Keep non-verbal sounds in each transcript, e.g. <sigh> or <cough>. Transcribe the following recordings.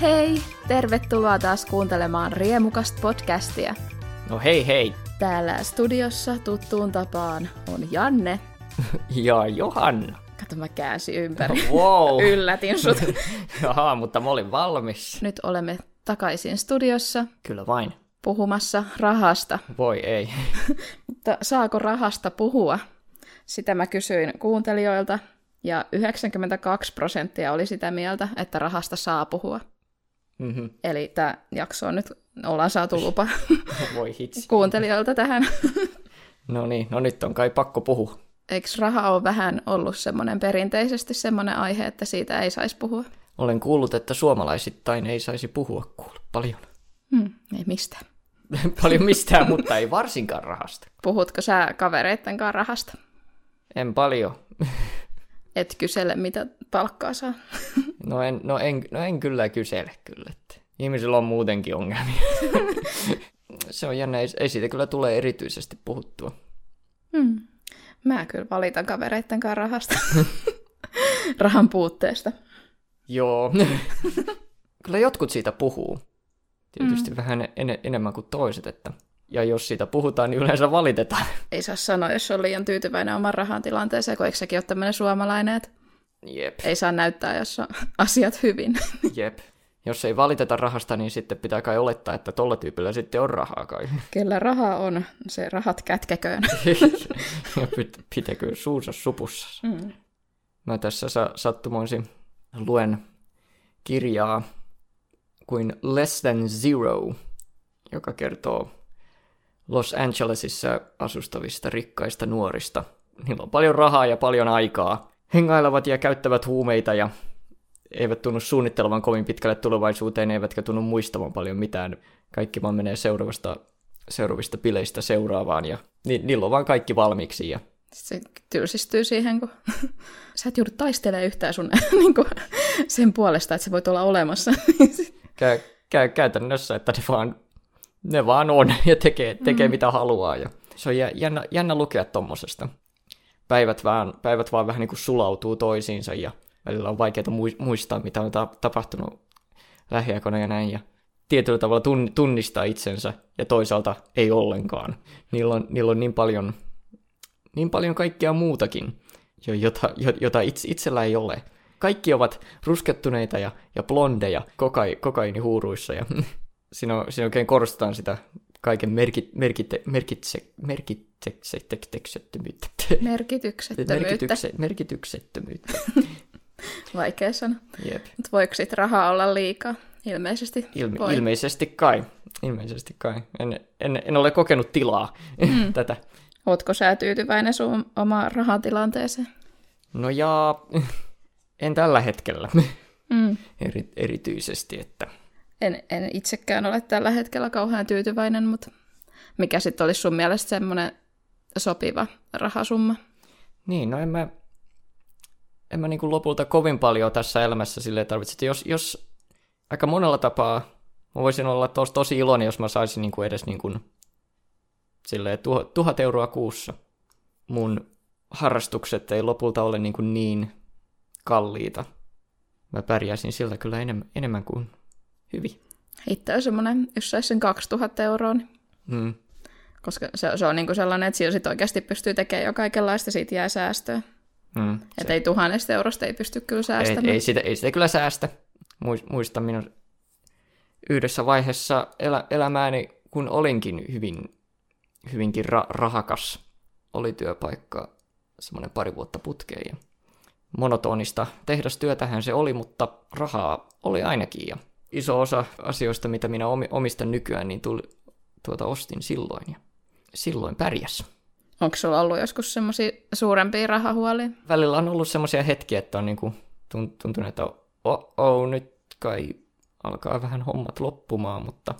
Hei! Tervetuloa taas kuuntelemaan Riemukasta podcastia. No hei hei! Täällä studiossa tuttuun tapaan on Janne. <laughs> Ja Johanna. Kato, mä käänsin ympäri. Wow! <laughs> Yllätin sut. <laughs> Jaha, mutta mä olin valmis. Nyt olemme takaisin studiossa Kyllä vain. puhumassa rahasta. Voi ei. Mutta saako rahasta puhua? Sitä mä kysyin kuuntelijoilta, ja 92 prosenttia oli sitä mieltä, että rahasta saa puhua. Mm-hmm. Eli tämä jakso on nyt, ollaan saatu lupa <laughs> Voi hitsi. kuuntelijoilta tähän. <laughs> No niin, no nyt on kai pakko puhua. Eikö raha ole vähän ollut semmoinen perinteisesti semmoinen aihe, että siitä ei saisi puhua? Olen kuullut, että suomalaisittain ei saisi puhua kuule paljon. Hmm, ei mistään. <laughs> paljon mistään, mutta ei varsinkaan rahasta. Puhutko sä kavereitten kanssa rahasta? En paljon. Et kysele, mitä palkkaa saa. <laughs> No en, no en, no en kyllä kysele kyllä. Että ihmisillä on muutenkin ongelmia. <laughs> Se on jännä, ei, ei siitä kyllä tule erityisesti puhuttua. Hmm. Mä kyllä valitan kavereitten kanssa rahasta. <laughs> Rahan puutteesta. Joo. Kyllä jotkut siitä puhuu. Tietysti mm. vähän en- enemmän kuin toiset, että ja jos siitä puhutaan, niin yleensä valitetaan. Ei saa sanoa, jos on liian tyytyväinen oman rahan tilanteeseen, kun eikö sekin ole tämmöinen suomalainen, että Jep, ei saa näyttää, jos on <laughs> asiat hyvin. <laughs> jep. Jos ei valiteta rahasta, niin sitten pitää kai olettaa, että tolla tyypillä sitten on rahaa kai. <laughs> Kyllä rahaa on, se rahat kätkeköön. ja pit- pitäkö suunsa supussa. Mm. Mä tässä sa- sattumoisin luen kirjaa kuin Less Than Zero, joka kertoo Los Angelesissa asustavista rikkaista nuorista. Niillä on paljon rahaa ja paljon aikaa. Hengailevat ja käyttävät huumeita ja eivät tunnu suunnittelevan kovin pitkälle tulevaisuuteen, eivätkä tunnu muistavan paljon mitään. Kaikki vaan menee seuraavasta, seuraavista bileistä seuraavaan ja ni, niillä on vaan kaikki valmiiksi ja se tylsistyy siihen, kun <laughs> sä et joudu taistelemaan yhtään sun <laughs> niin kuin, sen puolesta, että sä voit olla olemassa. <laughs> käy, käy käytännössä, että ne vaan, ne vaan on ja tekee, tekee mm. mitä haluaa. Ja se on jä- jännä, jännä lukea tommosesta. Päivät vaan, päivät vaan vähän niin kuin sulautuu toisiinsa ja välillä on vaikeaa muistaa, mitä on ta- tapahtunut lähiaikoina ja näin. Ja tietyllä tavalla tun- tunnistaa itsensä ja toisaalta ei ollenkaan. Niillä on, niillä on niin paljon, niin paljon kaikkea muutakin, jo- jota, jo- jota itse, itsellä ei ole. Kaikki ovat ruskettuneita ja, ja blondeja kokai, kokainihuuruissa ja <laughs> siinä, on, siinä oikein korostetaan sitä kaiken merkit, merkite, merkitse, merkitseksettömyyttä. Merkityksettömyyttä. Merkitykse, merkityksettömyyttä. <laughs> Vaikea sana. Jep. Mutta voiko sit rahaa olla liikaa? Ilmeisesti Ilme, voi. ilmeisesti kai. Ilmeisesti kai. En, en, en ole kokenut tilaa <laughs> mm. tätä. Ootko sä tyytyväinen sun omaan rahatilanteeseen? No ja <laughs> en tällä hetkellä Mm. Eri, erityisesti, että En, en itsekään ole tällä hetkellä kauhean tyytyväinen, mutta mikä sitten olisi sun mielestä semmoinen sopiva rahasumma? Niin, no en mä, en mä niin lopulta kovin paljon tässä elämässä sille tarvitse. Jos, jos aika monella tapaa mä voisin olla tos, tosi iloinen, jos mä saisin niin kuin edes niin kuin, silleen, tuh, tuhat euroa kuussa. Mun harrastukset ei lopulta ole niin, kuin niin kalliita. Mä pärjäisin sillä kyllä enemmän, enemmän kuin hyvin. Itse on semmoinen, jos saisi sen 2000 euroa, niin Mm. koska se, se on niinku sellainen, että siinä sit oikeasti pystyy tekemään jo kaikenlaista, siitä jää säästöä. Mm. Että ei tuhannesta eurosta ei pysty kyllä Ei, säästämään. ei, sitä, ei sitä kyllä säästä. Muis- Muistan minun yhdessä vaiheessa elä, elämääni, kun olinkin hyvin, hyvinkin ra- rahakas, oli työpaikka semmoinen pari vuotta putkeen. Ja monotonista tehdastyötähän se oli, mutta rahaa oli ainakin. Ja iso osa asioista, mitä minä omi- omistan nykyään, niin tuli, tuota ostin silloin. Ja silloin pärjäs. Onko sulla ollut joskus semmoisia suurempia rahahuolia? välillä on ollut semmoisia hetkiä, että on niinku tun- tuntunut, että oh, oh, nyt kai alkaa vähän hommat loppumaan, mutta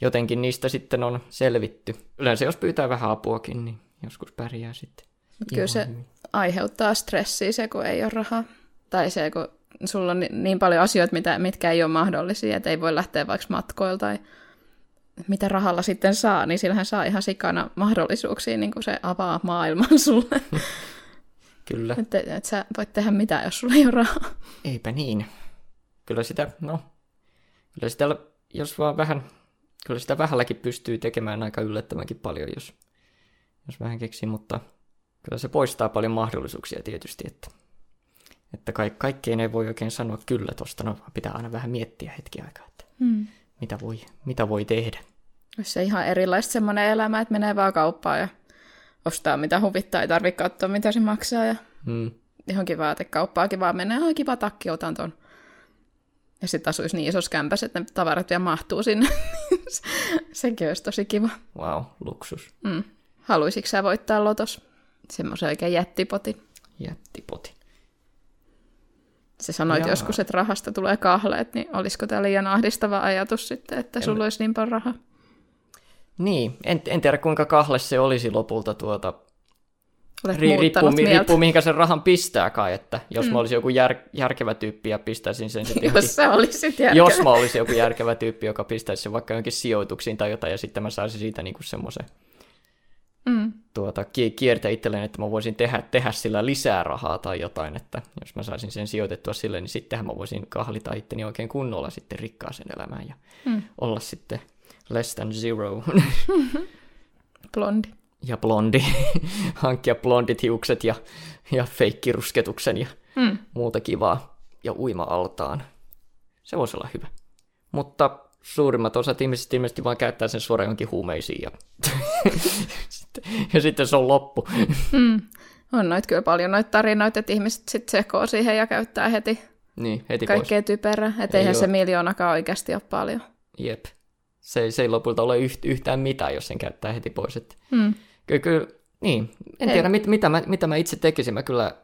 jotenkin niistä sitten on selvitty. Yleensä jos pyytää vähän apuakin, niin joskus pärjää sitten. Mut kyllä se hyvin. aiheuttaa stressiä se, kun ei ole rahaa. Tai se, kun sulla on ni- niin paljon asioita, mitä, mitkä ei ole mahdollisia, että ei voi lähteä vaikka matkoilta tai mitä rahalla sitten saa, niin sillähän saa ihan sikana mahdollisuuksia, niin kuin se avaa maailman <laughs> sulle. Kyllä, että et sä voit tehdä mitään, jos sulla ei ole rahaa. eipä niin. Kyllä sitä, no, Kyllä sitä, jos vaan vähän, kyllä sitä vähälläkin pystyy tekemään aika yllättävänkin paljon, jos, jos vähän keksii, mutta kyllä se poistaa paljon mahdollisuuksia tietysti, että, että ka- kaikkeen ei voi oikein sanoa kyllä tuosta, no pitää aina vähän miettiä hetki aikaa, että Hmm. mitä voi, mitä voi tehdä. Olisi se ihan erilaista semmoinen elämä, että menee vaan kauppaan ja ostaa mitä huvittaa, ei tarvitse katsoa mitä se maksaa ja Mm. johonkin vaatekauppaakin vaan menee, oi kiva takki, otan ton. Ja sitten asuisi niin isossa kämpässä, että ne tavarat vielä mahtuu sinne. <laughs> Sekin olisi tosi kiva. Wow, luksus. Mm. Haluaisitko sä voittaa lotos? Semmoisen oikein jättipoti. Jättipoti. Se sanoit Jaa. joskus, että rahasta tulee kahleet, niin olisiko tämä liian ahdistava ajatus sitten, että sulla olisi niin paljon rahaa? Niin, en, en tiedä kuinka kahle se olisi lopulta tuota, Olet Ri, riippuu, mi, riippuu mihinkä sen rahan pistää kai, että jos mm. mä olisin joku jär, järkevä tyyppi ja pistäisin sen sitten <laughs> Jos sä olisit järkevä. jos mä olisin joku järkevä tyyppi, joka pistäisi sen vaikka johonkin sijoituksiin tai jotain, ja sitten mä saisin siitä niinku semmoisen Mm. Tuota, ki- kiertä itselleen, että mä voisin tehdä, tehdä sillä lisää rahaa tai jotain, että jos mä saisin sen sijoitettua sille, niin sittenhän mä voisin kahlita itteni oikein kunnolla sitten rikkaaseen elämään ja Mm. olla sitten less than zero <laughs> Blondi. ja blondi, <laughs> hankkia blondit hiukset ja, ja feikkirusketuksen ja Mm. muuta kivaa ja uima-altaan. Se voisi olla hyvä. Mutta suurimmat osat ihmisistä ilmeisesti vaan käyttää sen suoraan johonkin huumeisiin ja, <laughs> ja sitten se on loppu. Mm. On noit kyllä paljon noita tarinoita, että ihmiset sitten sekoo siihen ja käyttää heti Niin, heti pois. kaikkea typerää. Että Ei eihän se oo. miljoonakaan oikeasti ole paljon. Jep. Se, ei- se ei lopulta ole yht, yhtään mitään, jos sen käyttää heti pois. Että Mm. kyllä, kyllä, niin. En Ei. tiedä, mit, mitä, mä, mitä mä itse tekisin. Mä kyllä,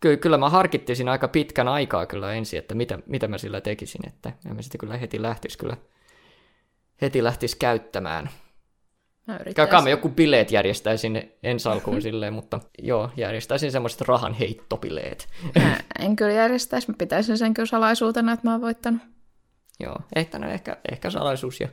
kyllä, kyllä mä harkittisin aika pitkän aikaa kyllä ensin, että mitä, mitä mä sillä tekisin. Että en mä sitä kyllä heti lähtisi kyllä heti lähtisi käyttämään. Mä. Käykää mä joku bileet järjestäisin ensi alkuun <laughs> silleen, mutta joo, järjestäisin semmoiset rahan heittobileet. Mä en kyllä järjestäisi, mä pitäisin sen kyllä salaisuutena, että mä oon voittanut. Joo, ehkä, no, ehkä, ehkä salaisuus ja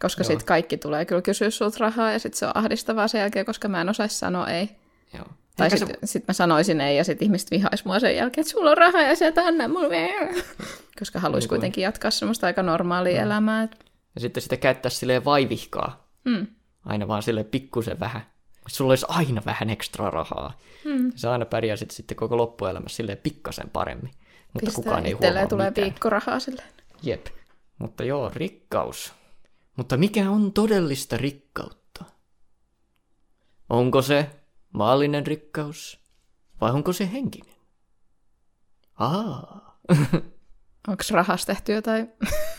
Koska Joo. sitten kaikki tulee kyllä kysyä sulta rahaa ja sitten se on ahdistavaa sen jälkeen, koska mä en osaisi sanoa ei. joo. Tai sitten sit mä sanoisin ei ja sitten ihmiset vihais mua sen jälkeen, että sulla on rahaa ja sieltä anna mulle. <laughs> Koska haluaisi Niin kuitenkin jatkaa semmoista aika normaalia elämää. et- Ja sitten sitä käyttää silleen vaivihkaa. Mm. Aina vaan sille pikkusen vähän. Sulla olisi aina vähän ekstra rahaa. Mm. Sä aina pärjäsit sitten koko loppuelämässä silleen pikkasen paremmin. Mutta Pistää kukaan ei huomaa tulee mitään. viikkorahaa silleen. Jep. Mutta joo, rikkaus. Mutta mikä on todellista rikkautta? Onko se maallinen rikkaus vai onko se henkinen? Aa. <laughs> Onko rahasta tehty jotain?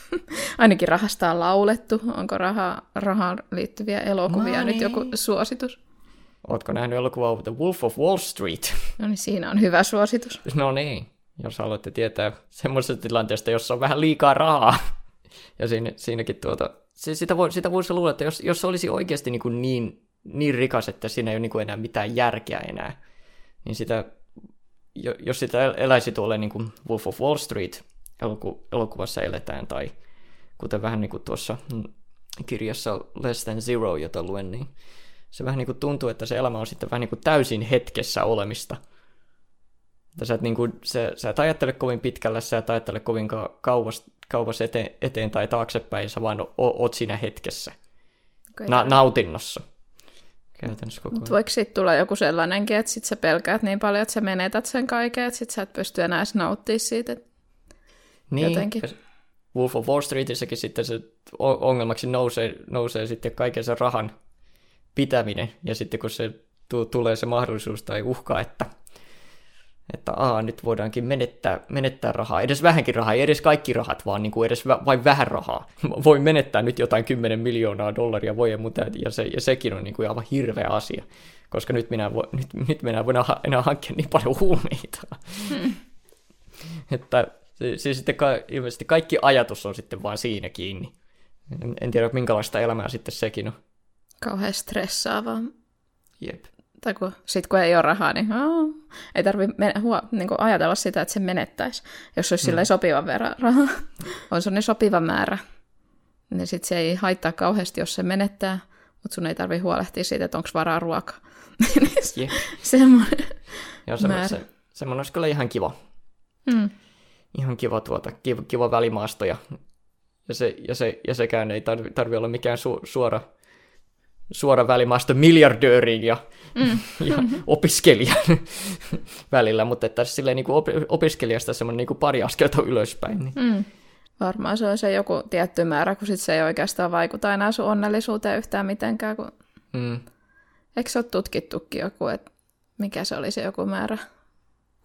<laughs> Ainakin rahasta on laulettu. Onko raha, rahaan liittyviä elokuvia No nyt niin. joku suositus? Ootko nähnyt elokuvaa The Wolf of Wall Street? No niin, siinä on hyvä suositus. No niin, jos haluatte tietää semmoisesta tilanteesta, jossa on vähän liikaa rahaa. Ja siinä, siinäkin tuota, se, sitä, voi, sitä voisi luulla, että jos, jos se olisi oikeasti niin, kuin niin, niin rikas, että siinä ei ole niin kuin enää mitään järkeä enää, niin sitä, jo- jos sitä el- eläisi tuolle niin kuin Wolf of Wall Street eloku, elokuvassa eletään, tai kuten vähän niin kuin tuossa kirjassa Less Than Zero, jota luen, niin se vähän niin kuin tuntuu, että se elämä on sitten vähän niin kuin täysin hetkessä olemista. Että sä et, niin kuin, sä, sä et ajattele kovin pitkälle, sä et ajattele kovin ka- kauas, kauas eteen, eteen tai taaksepäin, sä vaan o- oot siinä hetkessä, Na- nautinnossa. Käytännössä koko Mutta voiko siitä tulla joku sellainenkin, että sit sä pelkäät niin paljon, että sä menetät sen kaiken, että sit sä et pysty enää edes nauttimaan siitä. et- Niin, jotenkin. Wolf of Wall Streetissäkin sitten se ongelmaksi nousee, nousee sitten kaiken sen rahan pitäminen, ja sitten kun se tu- tulee se mahdollisuus tai uhka, että että aa, nyt voidaankin menettää, menettää rahaa, edes vähänkin rahaa, ei edes kaikki rahat, vaan niin kuin edes vä- vain vähän rahaa. <laughs> Voi menettää nyt jotain 10 miljoonaa dollaria, voi ja muuta, ja, se, ja sekin on niin kuin aivan hirveä asia, koska nyt minä, vo, nyt, nyt minä voin ha- enää hankkia niin paljon huumeita. <laughs> että se sitten ka, ilmeisesti kaikki ajatus on sitten vaan siinä kiinni. En, en tiedä, minkälaista elämää sitten sekin on. Kauhean stressaavaa. Jep. Tai kun, sit kun ei ole rahaa, niin oh, ei tarvitse niin ajatella sitä, että se menettäisi. Jos olisi mm. sopivan verran rahaa, <laughs> on se sopiva määrä, niin sit se ei haittaa kauheasti, jos se menettää, mutta sun ei tarvitse huolehtia siitä, että onko varaa ruokaa. <laughs> Semmoinen. Ja se, Määrä. se, semmoinen olisi kyllä ihan kiva. Mm. Ihan kiva, tuota, kiva, kiva välimaasto ja Ja, se, ja, se, ja sekään ei tarvi, tarvi olla mikään su, suora, suora välimaasta miljardöörin ja, mm. <laughs> ja opiskelijan <laughs> välillä, mutta että silleen niin kuin op, opiskelijasta semmoinen niin kuin pari askelta ylöspäin. Niin. Mm. Varmaan se on se joku tietty määrä, kun sit se ei oikeastaan vaikuta enää sun onnellisuuteen yhtään mitenkään. Kun... Mm. Eikö se ole tutkittukin joku, että mikä se oli se joku määrä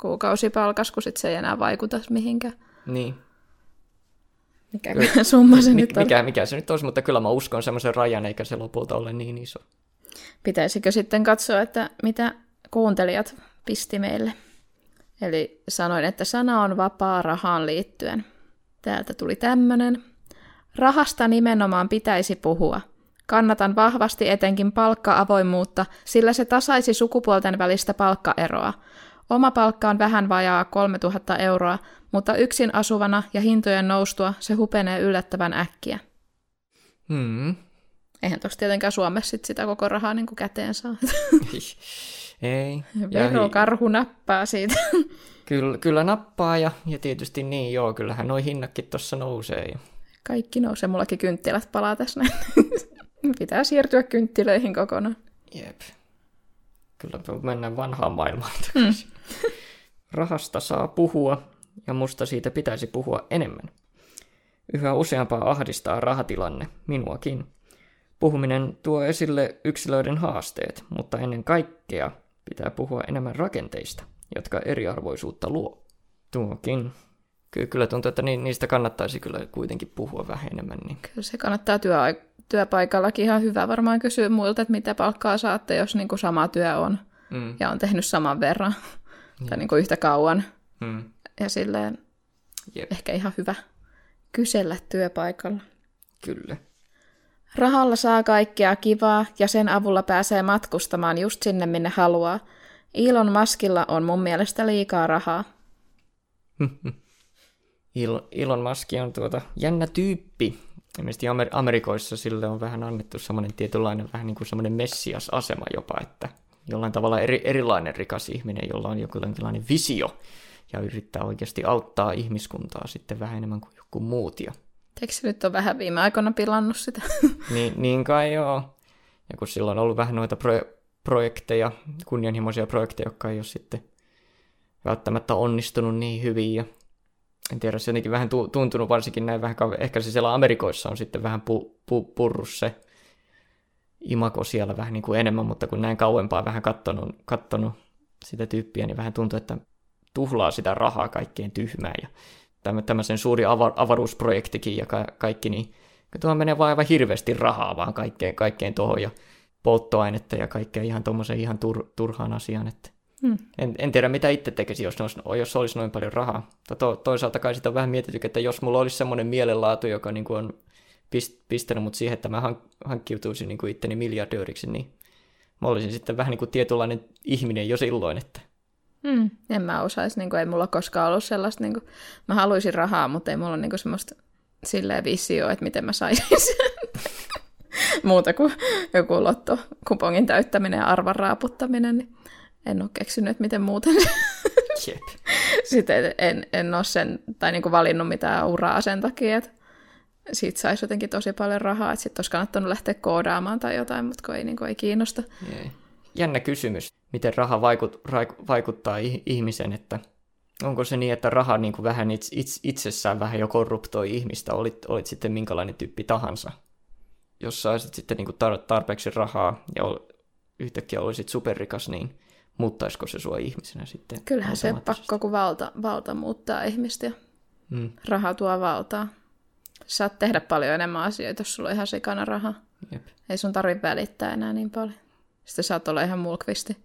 kuukausipalkas, kun sit se ei enää vaikuta mihinkään. Niin. Mikä <laughs> summa se nyt on? Mikä, mikä se nyt olisi, mutta kyllä mä uskon semmoisen rajan, eikä se lopulta ole niin iso. Pitäisikö sitten katsoa, että mitä kuuntelijat pisti meille? Eli sanoin, että sana on vapaa rahaan liittyen. Täältä tuli tämmönen. Rahasta nimenomaan pitäisi puhua. Kannatan vahvasti etenkin palkka-avoimuutta, sillä se tasaisi sukupuolten välistä palkkaeroa. Oma palkka on vähän vajaa 3000 euroa, mutta yksin asuvana ja hintojen noustua se hupenee yllättävän äkkiä. Hmm. Eihän tosta tietenkään Suomessa sit sitä koko rahaa niin käteen saa. <laughs> Ei. Verokarhu nappaa siitä. <laughs> Kyllä, kyllä nappaa ja, ja tietysti niin joo, kyllähän nuo hinnatkin tuossa nousee. Ja... Kaikki nousee, mullakin kynttilät palaa tässä näin. <laughs> Pitää siirtyä kynttilöihin kokonaan. Jep. Kyllä mennään vanhaan maailmaan Mm. Rahasta saa puhua, ja musta siitä pitäisi puhua enemmän. Yhä useampaa ahdistaa rahatilanne, minuakin. Puhuminen tuo esille yksilöiden haasteet, mutta ennen kaikkea pitää puhua enemmän rakenteista, jotka eriarvoisuutta luo. Tuokin. Ky- kyllä tuntuu, että niistä kannattaisi kyllä kuitenkin puhua vähän enemmän. Niin. Kyllä se kannattaa työ työpaikallakin ihan hyvä varmaan kysyä muilta, että mitä palkkaa saatte, jos niin kuin sama työ on mm. ja on tehnyt saman verran mm. tai niin kuin yhtä kauan. Mm. Ja silleen Jep. ehkä ihan hyvä kysellä työpaikalla. Kyllä. Rahalla saa kaikkea kivaa ja sen avulla pääsee matkustamaan just sinne, minne haluaa. Elon Muskilla on mun mielestä liikaa rahaa. <laughs> Elon Musk on tuota jännä tyyppi. Ilmeisesti Amer- Amerikoissa sille on vähän annettu semmoinen tietynlainen vähän niin kuin semmoinen messias-asema jopa, että jollain tavalla eri, erilainen rikas ihminen, jolla on joku tällainen visio ja yrittää oikeasti auttaa ihmiskuntaa sitten vähän enemmän kuin joku muut. Ja... Eikö se nyt ole vähän viime aikoina pilannut sitä? <laughs> niin, niin kai joo. Ja kun silloin on ollut vähän noita pro- projekteja, kunnianhimoisia projekteja, jotka ei ole sitten välttämättä onnistunut niin hyvin ja en tiedä, se jotenkin vähän tuntunut varsinkin näin vähän, ehkä se siellä Amerikoissa on sitten vähän pu, pu, purrus se imako siellä vähän niin kuin enemmän, mutta kun näin kauempaa vähän kattonut, kattonut sitä tyyppiä, niin vähän tuntuu, että tuhlaa sitä rahaa kaikkeen tyhmään ja tämmöisen suuri avar- avaruusprojektikin ja ka- kaikki, niin tuohon menee vaan aivan hirveästi rahaa vaan kaikkeen, kaikkeen tuohon ja polttoainetta ja kaikkea ihan tuommoisen ihan tur- turhaan asian, että Hmm. En, en tiedä, mitä itse tekisi, jos, jos olisi noin paljon rahaa. To, toisaalta kai sitä on vähän mietitty, että jos mulla olisi semmoinen mielenlaatu, joka niin kuin on pist, pistänyt mut siihen, että mä hank, hankkiutuisin niin kuin itteni miljardööriksi, niin mä olisin sitten vähän niin kuin tietynlainen ihminen jo silloin, että Hmm. En mä osaisi, niin kuin, ei mulla koskaan ollut sellaista, niin kuin, mä haluaisin rahaa, mutta ei mulla ole niin semmoista silleen visio, että miten mä saisin sen. <laughs> Muuta kuin joku lotto kupongin täyttäminen ja arvan raaputtaminen, niin en ole keksinyt, että miten muuten. Jep. <laughs> Sitten en, en ole sen, tai niin kuin valinnut mitään uraa sen takia, että siitä saisi jotenkin tosi paljon rahaa, että sitten olisi kannattanut lähteä koodaamaan tai jotain, mutta kun ei, niin kuin, ei kiinnosta. Jee. Jännä kysymys, miten raha vaikut, vaikuttaa ihmisen, että onko se niin, että raha niin kuin vähän itse, itsessään vähän jo korruptoi ihmistä, olit, olit sitten minkälainen tyyppi tahansa. Jos saisit sitten niin kuin tarpeeksi rahaa ja yhtäkkiä olisit superrikas, niin muuttaisiko se sua ihmisenä sitten? Kyllähän se pakko, kun valta, valta muuttaa ihmistä ja mm. raha tuo valtaa. Saat tehdä paljon enemmän asioita, jos sulla on ihan sikana raha. Jep. Ei sun tarvitse välittää enää niin paljon. Sitten saat olla ihan mulkvisti,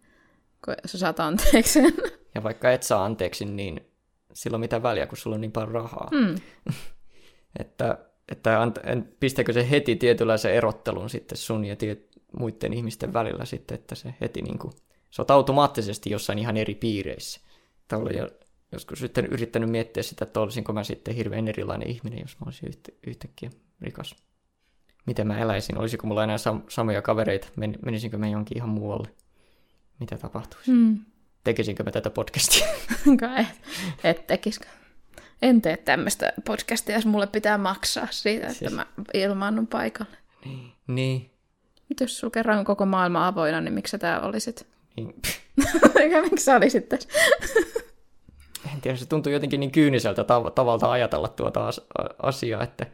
kun sä saat anteeksi. <laughs> Ja vaikka et saa anteeksi, niin sillä on mitään väliä, kun sulla on niin paljon rahaa. Mm. <laughs> että että pistäkö se heti tietynlaisen erottelun sitten sun ja tiet, muiden ihmisten välillä sitten, että se heti niin kuin sä oot automaattisesti jossain ihan eri piireissä. Tämä ja joskus sitten yrittänyt miettiä sitä, että olisinko mä sitten hirveän erilainen ihminen, jos mä olisin yhtä, yhtäkkiä rikas. Miten mä eläisin? Olisiko mulla enää sam- samoja kavereita? Men- menisinkö mä jonkin ihan muualle? Mitä tapahtuisi? Mm. Tekisinkö mä tätä podcastia? <laughs> Kai et, tekisikö. en tee tämmöistä podcastia, jos mulle pitää maksaa siitä, että Siis- mä ilmaannun paikalle. Niin. Mutta jos sulla kerran on koko maailma avoinna, niin miksi sä täällä olisit? niin. <laughs> Eikä miksi sä olisit tässä? En tiedä, se tuntuu jotenkin niin kyyniseltä tav- tavalta ajatella tuota as- asiaa, että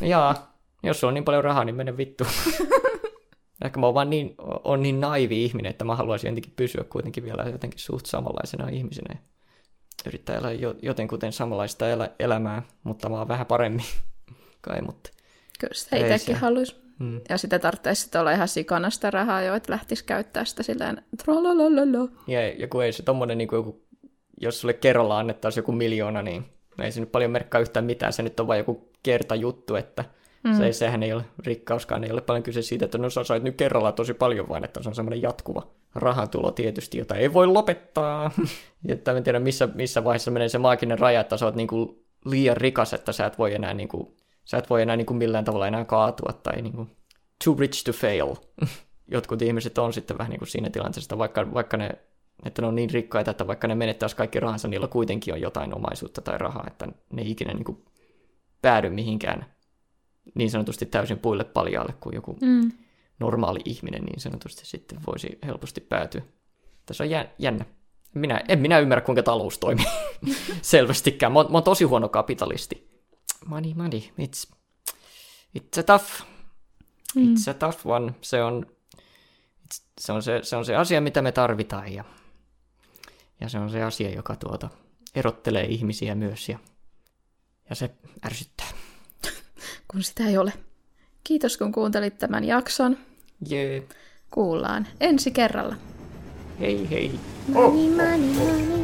jaa, jos on niin paljon rahaa, niin mene vittu. <laughs> Ehkä mä oon vaan niin, on niin naivi ihminen, että mä haluaisin jotenkin pysyä kuitenkin vielä jotenkin suht samanlaisena ihmisenä. ja Yrittää elää jo, jotenkuten samanlaista elä, elämää, mutta vaan vähän paremmin. <laughs> Kai, mutta Kyllä sitä itsekin se. haluaisi. mm. Ja sitä tarvitsisi sitten olla ihan sikana sitä rahaa jo, että lähtisi käyttää sitä silleen trolalalala. ja, ja kun ei se tommonen, niin kuin joku, jos sulle kerralla annettaisiin joku miljoona, niin no ei se nyt paljon merkkaa yhtään mitään. Se nyt on vain joku kertajuttu, että mm. se, sehän ei ole rikkauskaan, ei ole paljon kyse siitä, että no sä sait nyt kerralla tosi paljon, vaan että se on semmoinen jatkuva rahantulo tietysti, jota ei voi lopettaa. <laughs> että en tiedä, missä, missä vaiheessa menee se maaginen raja, että sä oot niin kuin liian rikas, että sä et voi enää, niin kuin, sä et voi enää niin kuin millään tavalla enää kaatua tai niin kuin, too rich to fail. <laughs> Jotkut ihmiset on sitten vähän niin kuin siinä tilanteessa, vaikka, vaikka ne, että ne on niin rikkaita, että vaikka ne menettäisi kaikki rahansa, niillä kuitenkin on jotain omaisuutta tai rahaa, että ne ei ikinä niin kuin päädy mihinkään niin sanotusti täysin puille paljaalle kuin joku Mm. normaali ihminen niin sanotusti sitten voisi helposti päätyä. Tässä on jä- jännä. Minä, en minä ymmärrä, kuinka talous toimii <laughs> selvästikään. Mä oon, mä oon tosi huono kapitalisti. Money, money, it's, it's a tough, it's a tough one. Se on, se, on se, se on se asia, mitä me tarvitaan ja, ja se on se asia, joka tuota, erottelee ihmisiä myös ja, ja se ärsyttää. <laughs> Kun sitä ei ole. Kiitos kun kuuntelit tämän jakson. Jee, Kuullaan ensi kerralla. hei hei. Money, money, money.